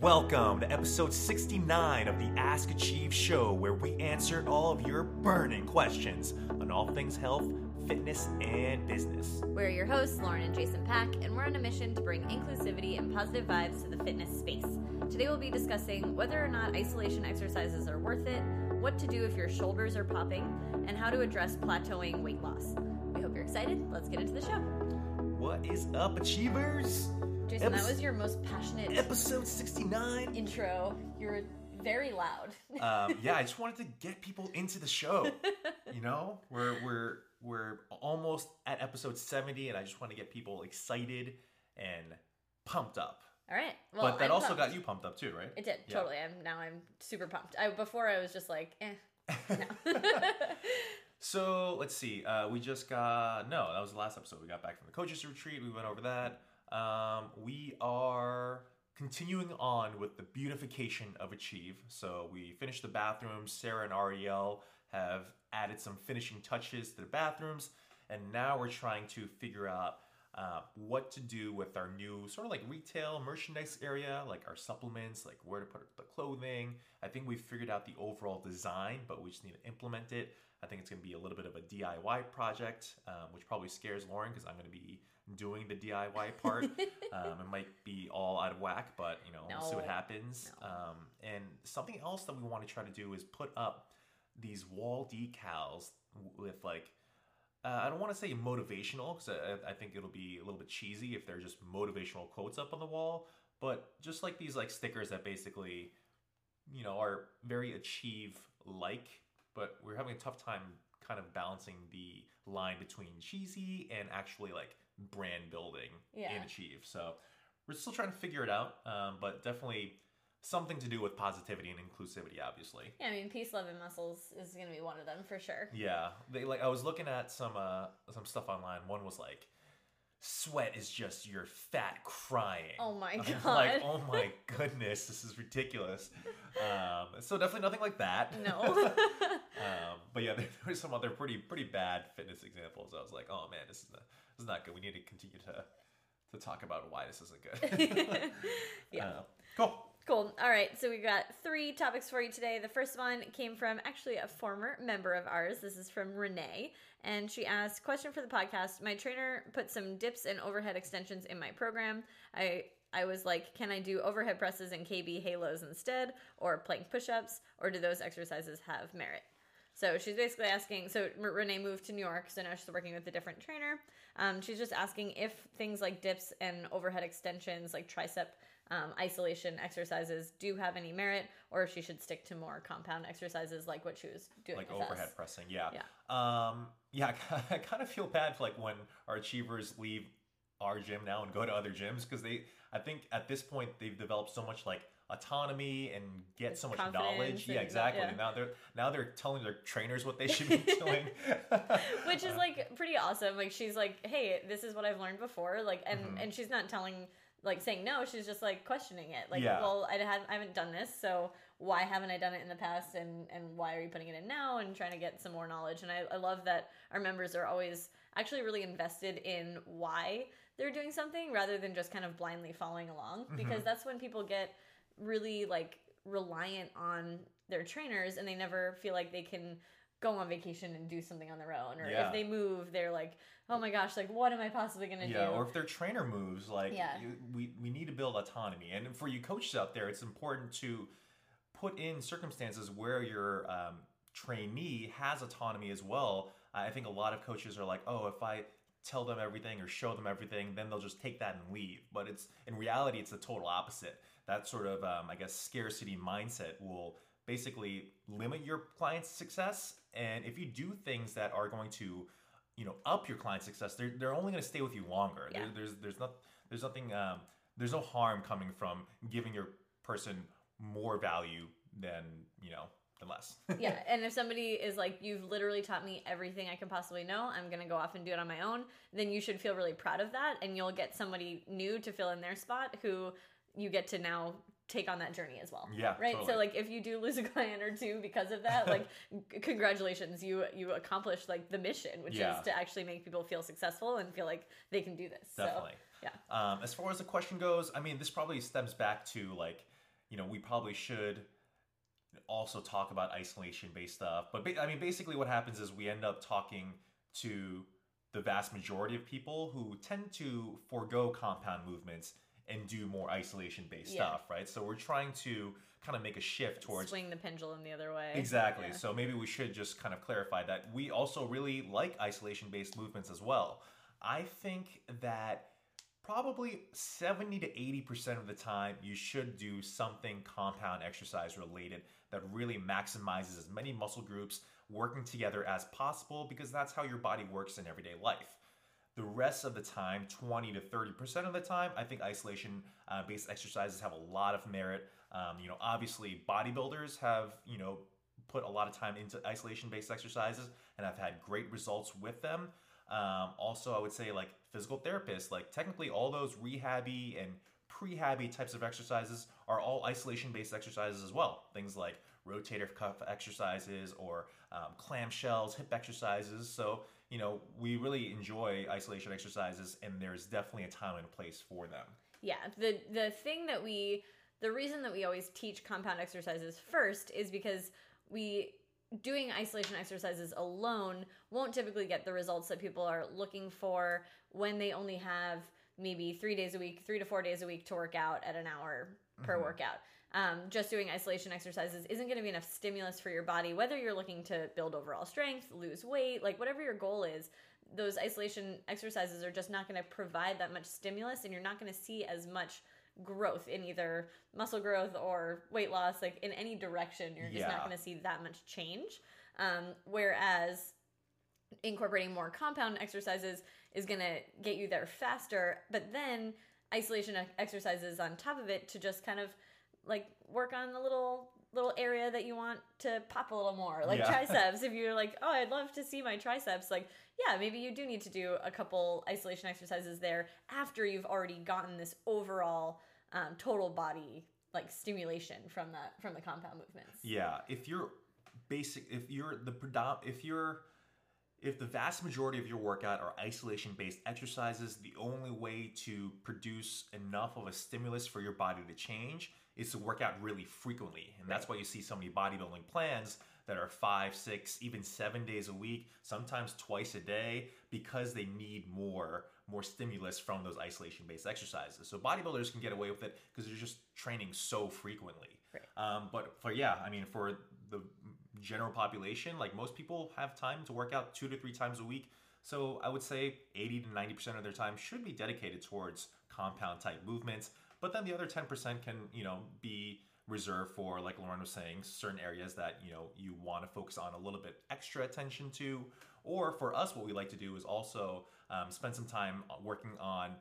Welcome to episode 69 of the Ask Achieve show, where we answer all of your burning questions on all things health, fitness, and business. We're your hosts, Lauren and Jason Pak, and we're on a mission to bring inclusivity and positive vibes to the fitness space. Today we'll be discussing whether or not isolation exercises are worth it, what to do if your shoulders are popping, and how to address plateauing weight loss. We hope you're excited. Let's get into the show. What is up, Achievers? Jason, that was your most passionate Episode 69. intro. You're very loud. um, yeah, I just wanted to get people into the show. You know, we're we're we're almost at episode 70, and I just want to get people excited and pumped up. All right. Well, but that I'm also pumped. got you pumped up too, right? It did Yeah. totally. I'm now I'm super pumped. I before I was just like, eh. No. So let's see. Uh, we just got no. That was the last episode. We got back from the coaches retreat. We went over that. Um, we are continuing on with the beautification of Achieve. So we finished the bathrooms. Sarah and Ariel have added some finishing touches to the bathrooms, and now we're trying to figure out uh, what to do with our new sort of like retail merchandise area, like our supplements, like where to put the clothing. I think we've figured out the overall design, but we just need to implement it. I think it's going to be a little bit of a DIY project, um, which probably scares Lauren because I'm going to be doing the DIY part. um, it might be all out of whack, but you know, we'll see what happens. No. Um, and something else that we want to try to do is put up these wall decals with like uh, I don't want to say motivational because I, I think it'll be a little bit cheesy if they're just motivational quotes up on the wall, but just like these like stickers that basically, you know, are very achieve like, but we're having a tough time kind of balancing the line between cheesy and actually like brand building Yeah. in achieve. So we're still trying to figure it out, um, but definitely something to do with positivity and inclusivity, obviously. Yeah, I mean, peace, love, and muscles is going to be one of them for sure. Yeah, they like I was looking at some uh some stuff online. One was like, "Sweat is just your fat crying." Oh my god. like, oh my goodness, this is ridiculous. Um, so definitely nothing like that. No. um, but yeah, there, there were some other pretty pretty bad fitness examples. I was like, oh man, this is not, this is not good. We need to continue to to talk about why this isn't good. Yeah. Uh, cool. Cool. All right. So we've got three topics for you today. The first one came from actually a former member of ours. This is from Renee. And she asked, question for the podcast. My trainer put some dips and overhead extensions in my program. I I was like, can I do overhead presses and KB halos instead, or plank push-ups, or do those exercises have merit? So she's basically asking. So Renee moved to New York, so now she's working with a different trainer. Um, she's just asking if things like dips and overhead extensions, like tricep um, isolation exercises, do have any merit, or if she should stick to more compound exercises like what she was doing like overhead us. pressing. Yeah. Yeah. Um, yeah. I kind of feel bad for like when our achievers leave our gym now and go to other gyms because they, I think at this point they've developed so much like autonomy and get so much knowledge. Yeah, exactly. yeah. Now they're now they're telling their trainers what they should be doing. Which is like pretty awesome. Like she's like, "Hey, this is what I've learned before." Like, and Mhm. and she's not telling like saying no. She's just like questioning it. Like, Yeah. well, I, had, I haven't done this, so why haven't I done it in the past? And and why are you putting it in now? And trying to get some more knowledge. And I, I love that our members are always actually really invested in why they're doing something rather than just kind of blindly following along. Because that's when people get really like reliant on their trainers and they never feel like they can go on vacation and do something on their own or Yeah. if they move they're like oh my gosh like what am i possibly going to yeah, do or if their trainer moves, like Yeah. you, we we need to build autonomy. And for you coaches out there, it's important to put in circumstances where your um, trainee has autonomy as well. I think a lot of coaches are like, oh, if I tell them everything or show them everything, then they'll just take that and leave. But it's in reality, it's the total opposite. That sort of, um, I guess, scarcity mindset will basically limit your client's success. And if you do things that are going to, you know, up your client's success, they're, they're only going to stay with you longer. Yeah. There, there's there's not there's nothing um, there's no harm coming from giving your person more value than you know than less. yeah and if somebody is like you've literally taught me everything i can possibly know i'm going to go off and do it on my own then you should feel really proud of that and you'll get somebody new to fill in their spot who you get to now take on that journey as well Yeah, right so like if you do lose a client or two because of that like c- congratulations you you accomplished like the mission which Yeah. is to actually make people feel successful and feel like they can do this Definitely. so yeah Um, as far as the question goes, I mean, this probably stems back to like you know, we probably should also talk about isolation based stuff. But ba- I mean, basically, what happens is we end up talking to the vast majority of people who tend to forego compound movements and do more isolation based Yeah. stuff, right? So we're trying to kind of make a shift towards Swing the pendulum the other way. Exactly. Yeah. So maybe we should just kind of clarify that we also really like isolation based movements as well. I think that probably 70 to 80% of the time you should do something compound exercise related that really maximizes as many muscle groups working together as possible because that's how your body works in everyday life. The rest of the time, 20 to 30% of the time, I think isolation uh, based exercises have a lot of merit. Um, you know, obviously, bodybuilders have, you know, put a lot of time into isolation based exercises and I've had great results with them. Um, also, I would say, like physical therapists, like technically all those rehabby and prehabby types of exercises are all isolation based exercises as well. Things like rotator cuff exercises or um, clamshells, hip exercises. So, you know, we really enjoy isolation exercises, and there's definitely a time and a place for them. Yeah, the the thing that we the reason that we always teach compound exercises first is because we doing isolation exercises alone won't typically get the results that people are looking for when they only have maybe 3 days a week, 3 to 4 days a week to work out at an hour per Mhm. workout. Um, just doing isolation exercises isn't going to be enough stimulus for your body, whether you're looking to build overall strength, lose weight, like whatever your goal is. Those isolation exercises are just not going to provide that much stimulus, and you're not going to see as much growth in either muscle growth or weight loss, like in any direction. You're just Yeah. not going to see that much change. Um, whereas incorporating more compound exercises is going to get you there faster, but then isolation exercises on top of it to just kind of like work on the little little area that you want to pop a little more like Yeah. triceps if you're like oh i'd love to see my triceps like yeah maybe you do need to do a couple isolation exercises there after you've already gotten this overall um, total body like stimulation from that from the compound movements Yeah, if you're basic, if you're the predom, if you're if the vast majority of your workout are isolation based exercises, the only way to produce enough of a stimulus for your body to change is to work out really frequently. And that's why you see so many bodybuilding plans that are five, six, even seven days a week, sometimes twice a day, because they need more more stimulus from those isolation based exercises. So bodybuilders can get away with it because they're just training so frequently. Right. Um, but for yeah, I mean, for the general population, like most people have time to work out two to three times a week. So I would say 80 to 90% of their time should be dedicated towards compound type movements. But then the other 10% can, you know, be reserved for, like Lauren was saying, certain areas that, you know, you want to focus on a little bit extra attention to. Or for us, what we like to do is also um, spend some time working on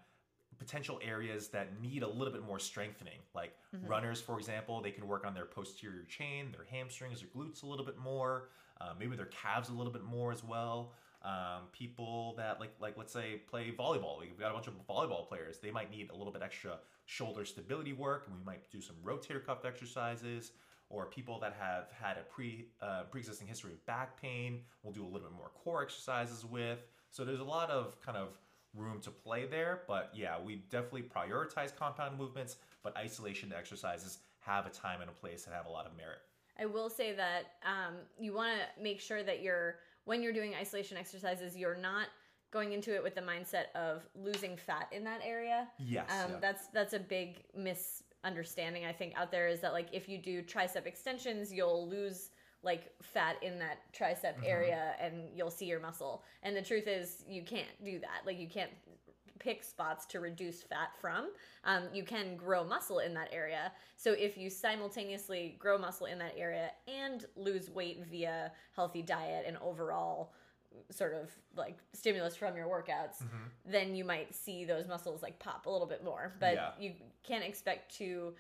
potential areas that need a little bit more strengthening. Like Mhm. runners, for example, they can work on their posterior chain, their hamstrings, their glutes a little bit more, uh, maybe their calves a little bit more as well. Um, people that like like let's say play volleyball, we've got a bunch of volleyball players. They might need a little bit extra shoulder stability work, and we might do some rotator cuff exercises. Or people that have had a pre uh, pre-existing history of back pain, we'll do a little bit more core exercises with. So there's a lot of kind of room to play there. But yeah, we definitely prioritize compound movements, but isolation exercises have a time and a place and have a lot of merit. I will say that um, you want to make sure that you're when you're doing isolation exercises, you're not going into it with the mindset of losing fat in that area. Yes. Um, yeah. That's that's a big misunderstanding I think out there is that like if you do tricep extensions, you'll lose like fat in that tricep Mhm. area and you'll see your muscle. And the truth is you can't do that. Like you can't pick spots to reduce fat from. Um, you can grow muscle in that area. So if you simultaneously grow muscle in that area and lose weight via healthy diet and overall sort of like stimulus from your workouts, Mhm. then you might see those muscles like pop a little bit more. But Yeah. you can't expect to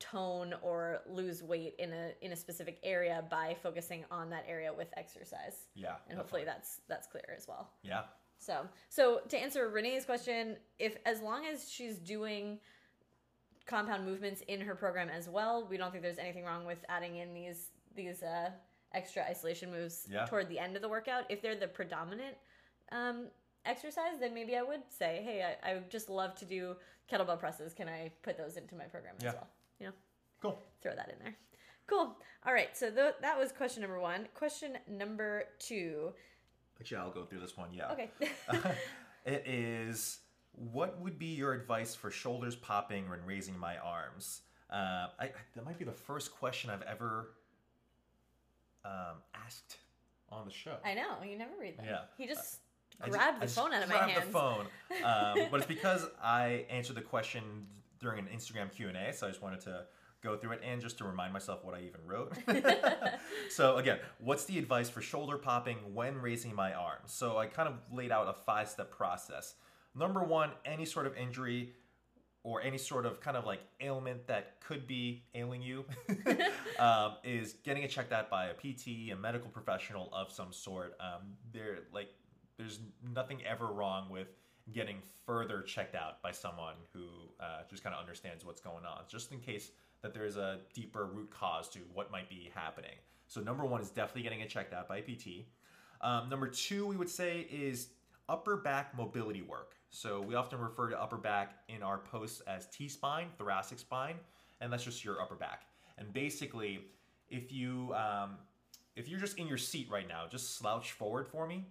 tone or lose weight in a in a specific area by focusing on that area with exercise. Yeah. And hopefully definitely. that's that's clear as well. Yeah. So, so to answer Renee's question, if as long as she's doing compound movements in her program as well, we don't think there's anything wrong with adding in these these uh, extra isolation moves Yeah. toward the end of the workout. If they're the predominant um, exercise, then maybe I would say, hey, I, I would just love to do kettlebell presses. Can I put those into my program Yeah. as well? Yeah. Cool. throw that in there. Cool. All right. So th- that was question number one. Question number two. Actually, I'll go through this one. Yeah. Okay. it is what would be your advice for shoulders popping when raising my arms? Uh, I, that might be the first question I've ever um, asked on the show. I know you never read that. Yeah. He just I grabbed just- the phone out of my grabbed the phone, um, but it's because I answered the question during an Instagram Q and A, so I just wanted to go through it and just to remind myself what I even wrote. so again, what's the advice for shoulder popping when raising my arms? So I kind of laid out a five-step process. Number one, any sort of injury or any sort of kind of like ailment that could be ailing you um, is getting it checked out by a PT, a medical professional of some sort. Um, they're like, there's nothing ever wrong with getting further checked out by someone who uh, just kind of understands what's going on, just in case that there's a deeper root cause to what might be happening. So number one is definitely getting it checked out by PT. Um, number two, we would say is upper back mobility work. So we often refer to upper back in our posts as T spine, thoracic spine, and that's just your upper back. And basically, if you um, if you're just in your seat right now, just slouch forward for me,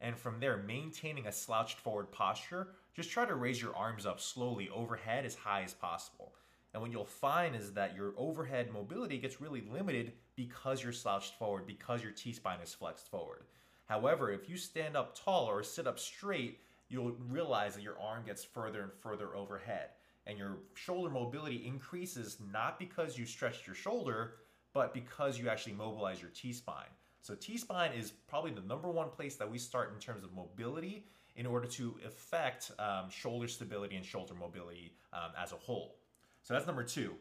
and from there, maintaining a slouched forward posture, just try to raise your arms up slowly overhead as high as possible. And what you'll find is that your overhead mobility gets really limited because you're slouched forward, because your T spine is flexed forward. However, if you stand up tall or sit up straight, you'll realize that your arm gets further and further overhead. And your shoulder mobility increases not because you stretched your shoulder, but because you actually mobilize your T spine. So, T spine is probably the number one place that we start in terms of mobility in order to affect um, shoulder stability and shoulder mobility um, as a whole. So, that's number two.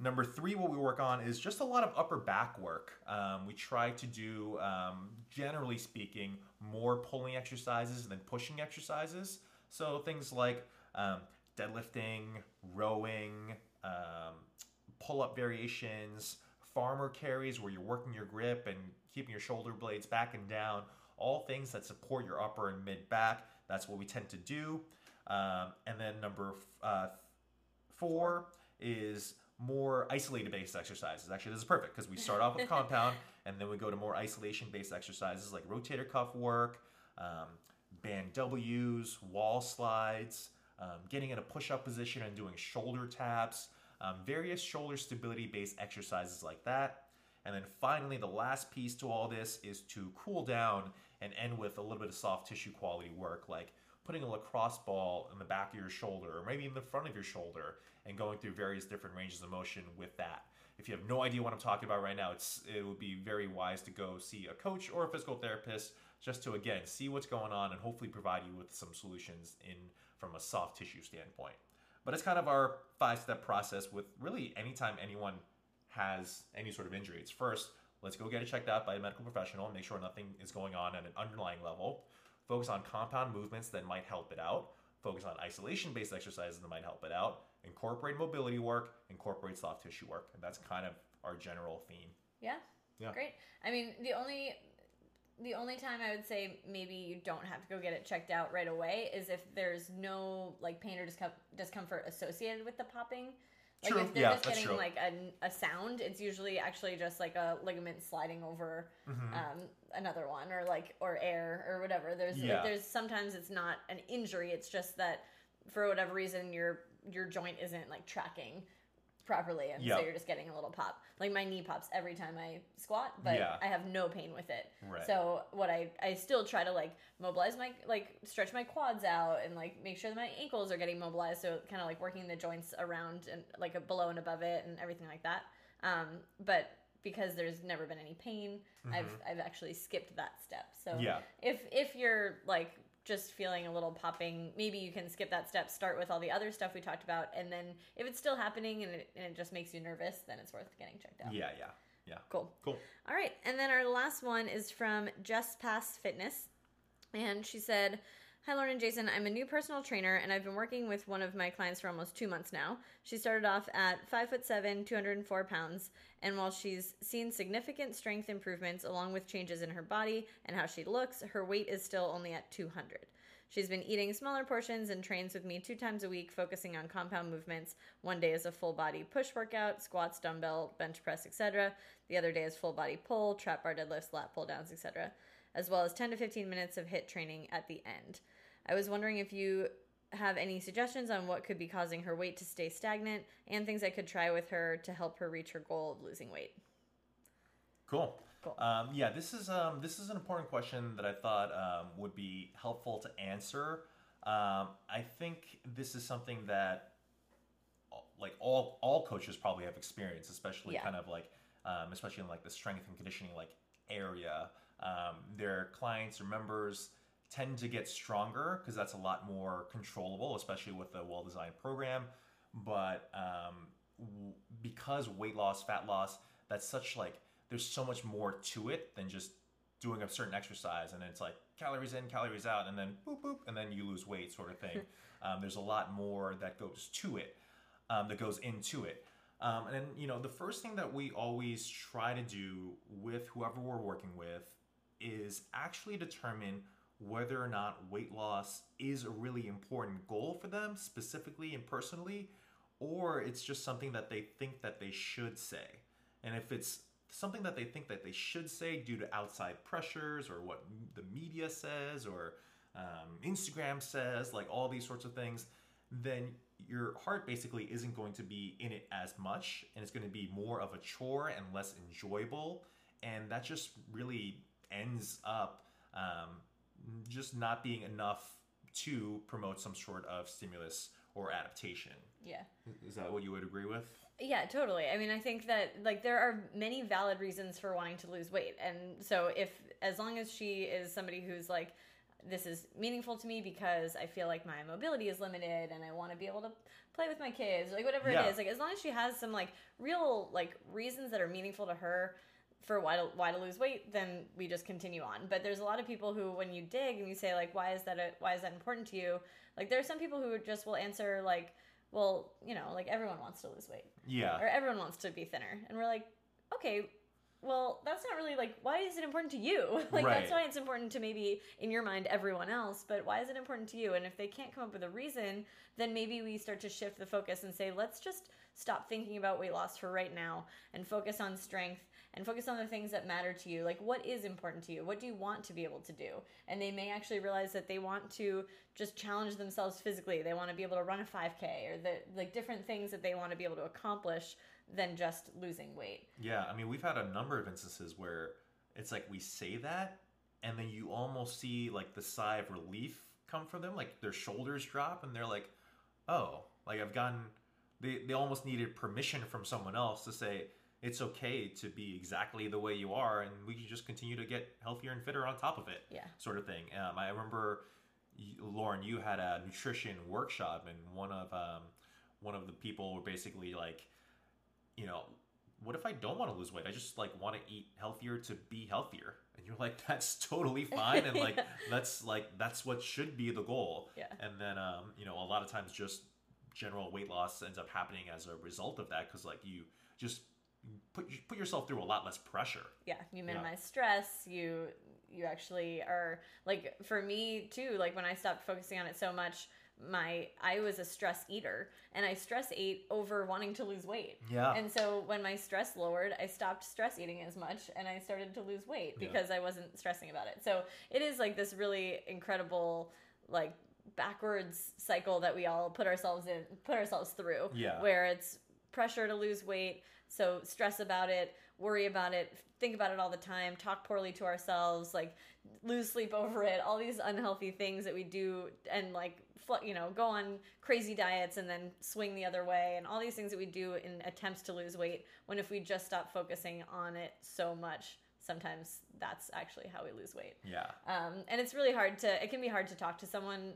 Number three, what we work on is just a lot of upper back work. Um, we try to do, um, generally speaking, more pulling exercises than pushing exercises. So things like um, deadlifting, rowing, um, pull up variations, farmer carries where you're working your grip and keeping your shoulder blades back and down, all things that support your upper and mid back. That's what we tend to do. Um, and then number uh, four is more isolated based exercises. Actually, this is perfect because we start off with compound and then we go to more isolation based exercises like rotator cuff work, um, band W's, wall slides, um, getting in a push up position and doing shoulder taps, um, various shoulder stability based exercises like that. And then finally, the last piece to all this is to cool down and end with a little bit of soft tissue quality work like putting a lacrosse ball in the back of your shoulder or maybe in the front of your shoulder and going through various different ranges of motion with that. If you have no idea what I'm talking about right now, it's it would be very wise to go see a coach or a physical therapist just to again see what's going on and hopefully provide you with some solutions in from a soft tissue standpoint. But it's kind of our five step process with really anytime anyone has any sort of injury. It's first, let's go get it checked out by a medical professional and make sure nothing is going on at an underlying level. Focus on compound movements that might help it out. Focus on isolation based exercises that might help it out. Incorporate mobility work, incorporate soft tissue work. And that's kind of our general theme. Yeah. Yeah. Great. I mean, the only the only time I would say maybe you don't have to go get it checked out right away is if there's no like pain or discom- discomfort associated with the popping. Like True. if they're Yeah, just that's getting true. like a, a sound, it's usually actually just like a ligament sliding over Mm-hmm. um, another one or like or air or whatever. There's Yeah. like, there's sometimes it's not an injury. It's just that for whatever reason your your joint isn't like tracking properly, and Yeah. so you're just getting a little pop. Like my knee pops every time I squat, but Yeah. I have no pain with it. Right. So what I I still try to like mobilize my like stretch my quads out and like make sure that my ankles are getting mobilized. So kind of like working the joints around and like below and above it and everything like that. Um, but because there's never been any pain, I've I've actually skipped that step. So Mm-hmm. Yeah. if if you're like just feeling a little popping, maybe you can skip that step, start with all the other stuff we talked about, and then if it's still happening and it, and it just makes you nervous, then it's worth getting checked out. Yeah, yeah, yeah. Cool. Cool. All right, and then our last one is from Just Pass Fitness, and she said, "Hi, Lauren and Jason. I'm a new personal trainer, and I've been working with one of my clients for almost two months now. She started off at five foot seven, 204 pounds, and while she's seen significant strength improvements along with changes in her body and how she looks, her weight is still only at 200." She's been eating smaller portions and trains with me two times a week, focusing on compound movements. One day is a full body push workout, squats, dumbbell, bench press, etc. The other day is full body pull, trap bar deadlifts, lat pull downs, etc., as well as 10 to 15 minutes of HIIT training at the end. I was wondering if you have any suggestions on what could be causing her weight to stay stagnant and things I could try with her to help her reach her goal of losing weight. Cool. Cool. Um, yeah, this is um, this is an important question that I thought um, would be helpful to answer. Um, I think this is something that like all all coaches probably have experienced, especially Yeah. kind of like um, especially in like the strength and conditioning like area. Um, their clients or members tend to get stronger because that's a lot more controllable, especially with a well designed program. But um, w- because weight loss, fat loss, that's such like there's so much more to it than just doing a certain exercise and then it's like calories in, calories out, and then boop boop, and then you lose weight, sort of thing. um, there's a lot more that goes to it, um, that goes into it. Um, and then you know the first thing that we always try to do with whoever we're working with is actually determine whether or not weight loss is a really important goal for them specifically and personally or it's just something that they think that they should say. And if it's something that they think that they should say due to outside pressures or what the media says or um, instagram says like all these sorts of things then your heart basically isn't going to be in it as much and it's going to be more of a chore and less enjoyable and that just really ends up um, just not being enough to promote some sort of stimulus or adaptation Yeah. is that what you would agree with Yeah, totally. I mean, I think that like there are many valid reasons for wanting to lose weight. And so if as long as she is somebody who's like this is meaningful to me because I feel like my mobility is limited and I want to be able to play with my kids, like whatever Yeah. it is. Like as long as she has some like real like reasons that are meaningful to her for why to why to lose weight, then we just continue on. But there's a lot of people who when you dig and you say like why is that a, why is that important to you? Like there are some people who just will answer like well, you know, like everyone wants to lose weight. Yeah. Or everyone wants to be thinner. And we're like okay well that's not really like why is it important to you? Like that's why it's important to maybe in your mind everyone else. But why is it important to you? And if they can't come up with a reason then maybe we start to shift the focus and say let's just stop thinking about weight loss for right now and focus on strength and focus on the things that matter to you. Like what is important to you? What do you want to be able to do? And they may actually realize that they want to just challenge themselves physically. They want to be able to run a 5k or the like different things that they want to be able to accomplish than just losing weight. Yeah, I mean, we've had a number of instances where it's like we say that, and then you almost see like the sigh of relief come from them, like their shoulders drop, and they're like, "Oh, like I've gotten." They they almost needed permission from someone else to say it's okay to be exactly the way you are, and we can just continue to get healthier and fitter on top of it, yeah sort of thing. Um, I remember, Lauren, you had a nutrition workshop, and one of um, one of the people were basically like you know, what if I don't want to lose weight? I just like want to eat healthier to be healthier. And you're like, that's totally fine. And like, Yeah. that's like, that's what should be the goal. Yeah. And then, um, you know, a lot of times just general weight loss ends up happening as a result of that. Cause like you just put, you put yourself through a lot less pressure. yeah you minimize stress you you actually are like for me too like when i stopped focusing on it so much my i was a stress eater and i stress ate over wanting to lose weight Yeah. and so when my stress lowered i stopped stress eating as much and i started to lose weight Yeah. because i wasn't stressing about it so it is like this really incredible like backwards cycle that we all put ourselves in put ourselves through Yeah. where it's pressure to lose weight so stress about it worry about it think about it all the time talk poorly to ourselves like lose sleep over it all these unhealthy things that we do and like you know go on crazy diets and then swing the other way and all these things that we do in attempts to lose weight when if we just stop focusing on it so much sometimes that's actually how we lose weight yeah. um, and it's really hard to it can be hard to talk to someone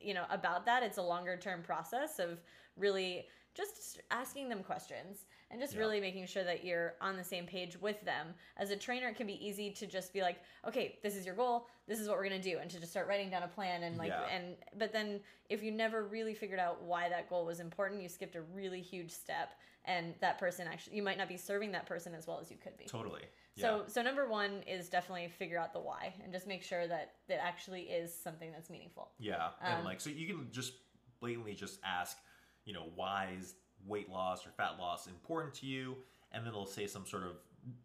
you know about that it's a longer term process of really just asking them questions and just Yeah. really making sure that you're on the same page with them. As a trainer, it can be easy to just be like, okay, this is your goal, this is what we're gonna do, and to just start writing down a plan and like, Yeah. and but then if you never really figured out why that goal was important, you skipped a really huge step, and that person actually, you might not be serving that person as well as you could be. Totally. Yeah. So, so number one is definitely figure out the why and just make sure that that actually is something that's meaningful. Yeah, and Um, like so you can just blatantly just ask, you know, why is weight loss or fat loss important to you, and then it'll say some sort of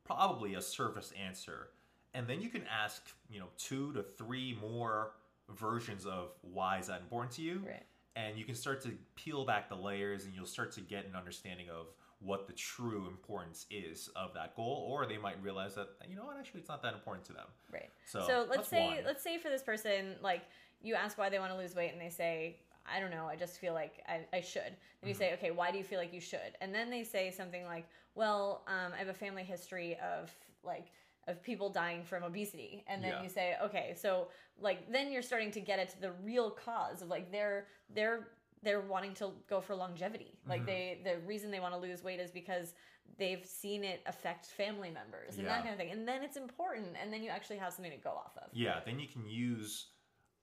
probably a surface answer, and then you can ask, you know, two to three more versions of why is that important to you, Right. and you can start to peel back the layers, and you'll start to get an understanding of what the true importance is of that goal, or they might realize that you know what, actually, it's not that important to them. Right. So, So let's say one. let's say for this person, like you ask why they want to lose weight and they say, I don't know, I just feel like I, I should. Then Mm-hmm. you say, okay, why do you feel like you should? And then they say something like, well, um, I have a family history of like of people dying from obesity. And then Yeah. you say, okay, so like then you're starting to get at the real cause of like they're they're they're wanting to go for longevity. Like Mhm. they the reason they want to lose weight is because they've seen it affect family members and that kind of thing. And then it's important and then you actually have something to go off of. Yeah, then you can use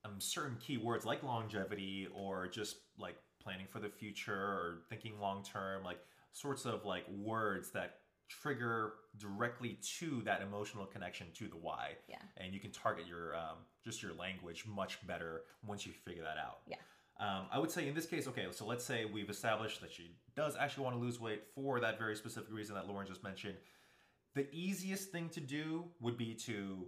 um, certain keywords like longevity or just like planning for the future or thinking long term, like sorts of like words that trigger directly to that emotional connection to the why. Yeah. And you can target your um, just your language much better once you figure that out. Yeah. Um, I would say in this case, okay, so let's say we've established that she does actually want to lose weight for that very specific reason that Lauren just mentioned. The easiest thing to do would be to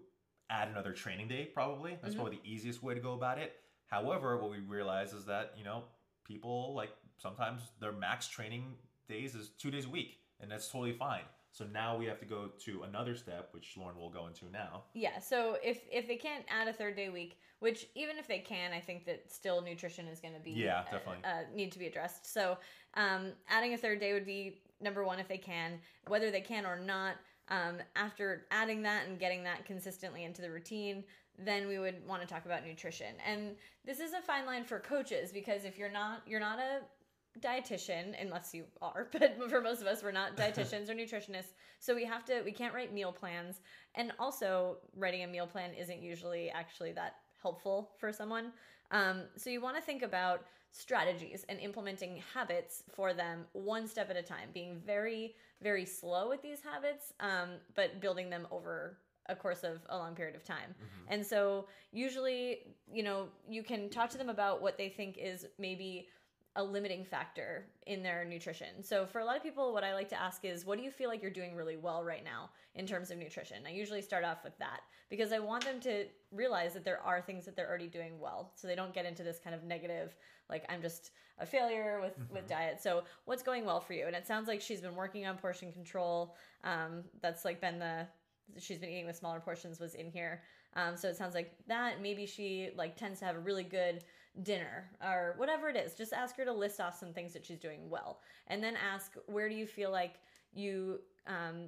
add another training day, probably. That's Mhm. probably the easiest way to go about it. However, what we realize is that, you know, people like sometimes their max training days is two days a week, and that's totally fine. So now we have to go to another step, which Lauren will go into now. Yeah, so if if they can't add a third day week, which even if they can, I think that still nutrition is going to be Yeah, uh, definitely. uh, need to be addressed. So um, adding a third day would be number one if they can, whether they can or not. Um, after adding that and getting that consistently into the routine, then we would want to talk about nutrition. And this is a fine line for coaches because if you're not you're not a dietitian unless you are but for most of us we're not dietitians or nutritionists. So we have to we can't write meal plans. And also writing a meal plan isn't usually actually that helpful for someone. Um, so you want to think about strategies and implementing habits for them one step at a time being very very slow with these habits um, but building them over a course of a long period of time. And so usually you know you can talk to them about what they think is maybe a limiting factor in their nutrition. So for a lot of people what I like to ask is what do you feel like you're doing really well right now in terms of nutrition? I usually start off with that because I want them to realize that there are things that they're already doing well so they don't get into this kind of negative like I'm just a failure with with diet. So what's going well for you? And it sounds like she's been working on portion control. Um, that's like been the she's been eating with smaller portions was in here. Um, so it sounds like that. Maybe she like tends to have a really good dinner or whatever it is. Just ask her to list off some things that she's doing well, and then ask where do you feel like you um,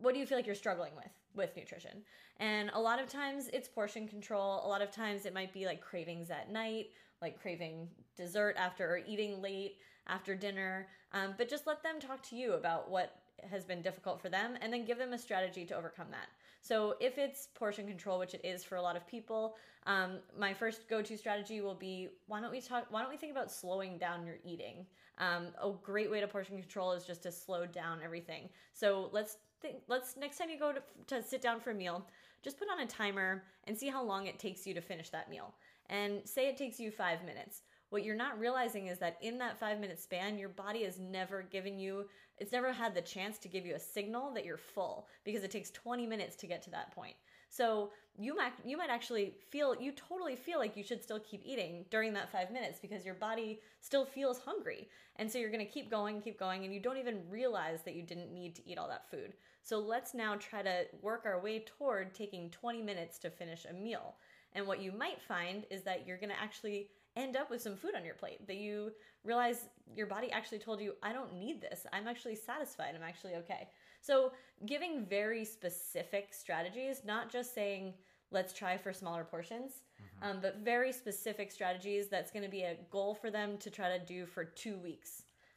what do you feel like you're struggling with with nutrition? And a lot of times it's portion control. A lot of times it might be like cravings at night like craving dessert after or eating late after dinner. Um, but just let them talk to you about what has been difficult for them and then give them a strategy to overcome that. So if it's portion control which it is for a lot of people um, my first go-to strategy will be why don't we talk why don't we think about slowing down your eating? Um, a great way to portion control is just to slow down everything. So let's think let's next time you go to, to sit down for a meal just put on a timer and see how long it takes you to finish that meal. And say it takes you five minutes what you're not realizing is that in that five minute span your body has never given you it's never had the chance to give you a signal that you're full because it takes 20 minutes to get to that point. So you might you might actually feel you totally feel like you should still keep eating during that five minutes because your body still feels hungry. And so you're going to keep going keep going and you don't even realize that you didn't need to eat all that food. So let's now try to work our way toward taking 20 minutes to finish a meal. And what you might find is that you're going to actually end up with some food on your plate that you realize your body actually told you i don't need this i'm actually satisfied i'm actually okay so giving very specific strategies not just saying let's try for smaller portions um, but very specific strategies that's going to be a goal for them to try to do for two weeks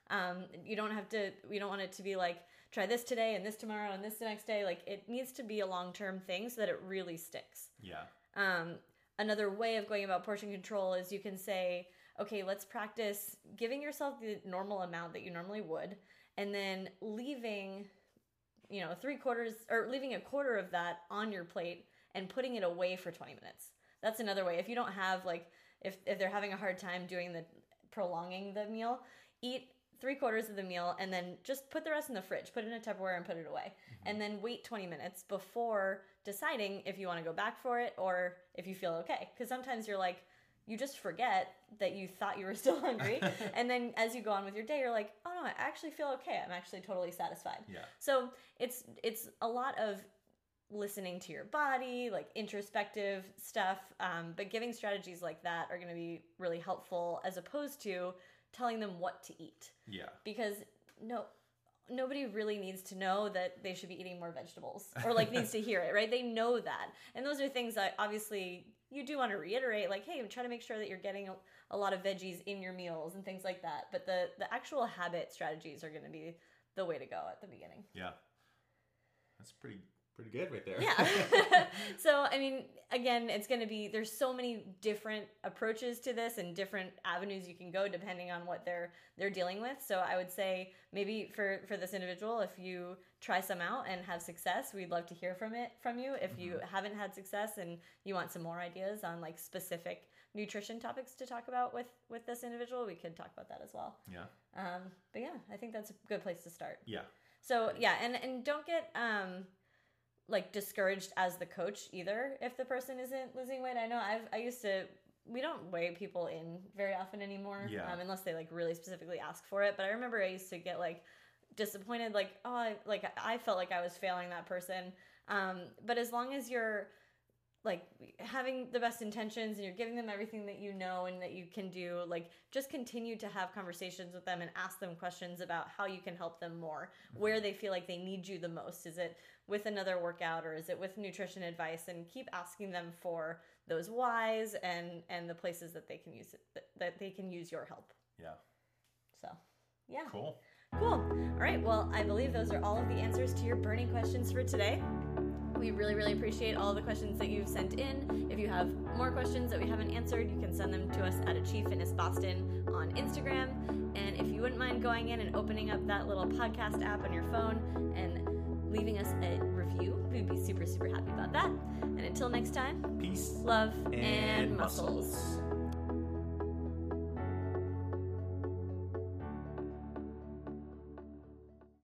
Um, you don't have to. We don't want it to be like try this today and this tomorrow and this the next day. Like it needs to be a long term thing so that it really sticks. Yeah. Um, another way of going about portion control is you can say, okay, let's practice giving yourself the normal amount that you normally would, and then leaving, you know, three quarters or leaving a quarter of that on your plate and putting it away for 20 minutes. That's another way. If you don't have like, if, if they're having a hard time doing the prolonging the meal, eat three quarters of the meal and then just put the rest in the fridge, put it in a Tupperware and put it away. And then wait 20 minutes before deciding if you want to go back for it or if you feel okay. Because sometimes you're like, you just forget that you thought you were still hungry. and then as you go on with your day, you're like, oh no, I actually feel okay. I'm actually totally satisfied. Yeah. So it's it's a lot of listening to your body, like introspective stuff. Um, but giving strategies like that are going to be really helpful as opposed to telling them what to eat. Yeah. because no nobody really needs to know that they should be eating more vegetables or like needs to hear it right? They know that. And those are things that obviously you do want to reiterate like hey try to make sure that you're getting a, a lot of veggies in your meals and things like that. But the the actual habit strategies are going to be the way to go at the beginning. Yeah. That's pretty pretty good right there. yeah. so, I mean, again, it's going to be there's so many different approaches to this and different avenues you can go depending on what they're they're dealing with. So, I would say maybe for for this individual if you try some out and have success, we'd love to hear from it from you. If you haven't had success and you want some more ideas on like specific nutrition topics to talk about with with this individual, we could talk about that as well. yeah. Um, but yeah, I think that's a good place to start. Yeah. So yeah, and and don't get um like discouraged as the coach either if the person isn't losing weight. I know I've I used to we don't weigh people in very often anymore Yeah. um, unless they like really specifically ask for it. But I remember I used to get like disappointed like oh I, like I felt like I was failing that person. Um, but as long as you're like having the best intentions and you're giving them everything that you know and that you can do like just continue to have conversations with them and ask them questions about how you can help them more where they feel like they need you the most is it with another workout or is it with nutrition advice and keep asking them for those whys and and the places that they can use it that, that they can use your help Yeah. so yeah Cool. Cool. All right. Well, I believe those are all of the answers to your burning questions for today. We really, really appreciate all the questions that you've sent in. If you have more questions that we haven't answered, you can send them to us at Achieve Fitness Boston on Instagram. And if you wouldn't mind going in and opening up that little podcast app on your phone and leaving us a review, we'd be super, super happy about that. And until next time, Peace love and and muscles. muscles.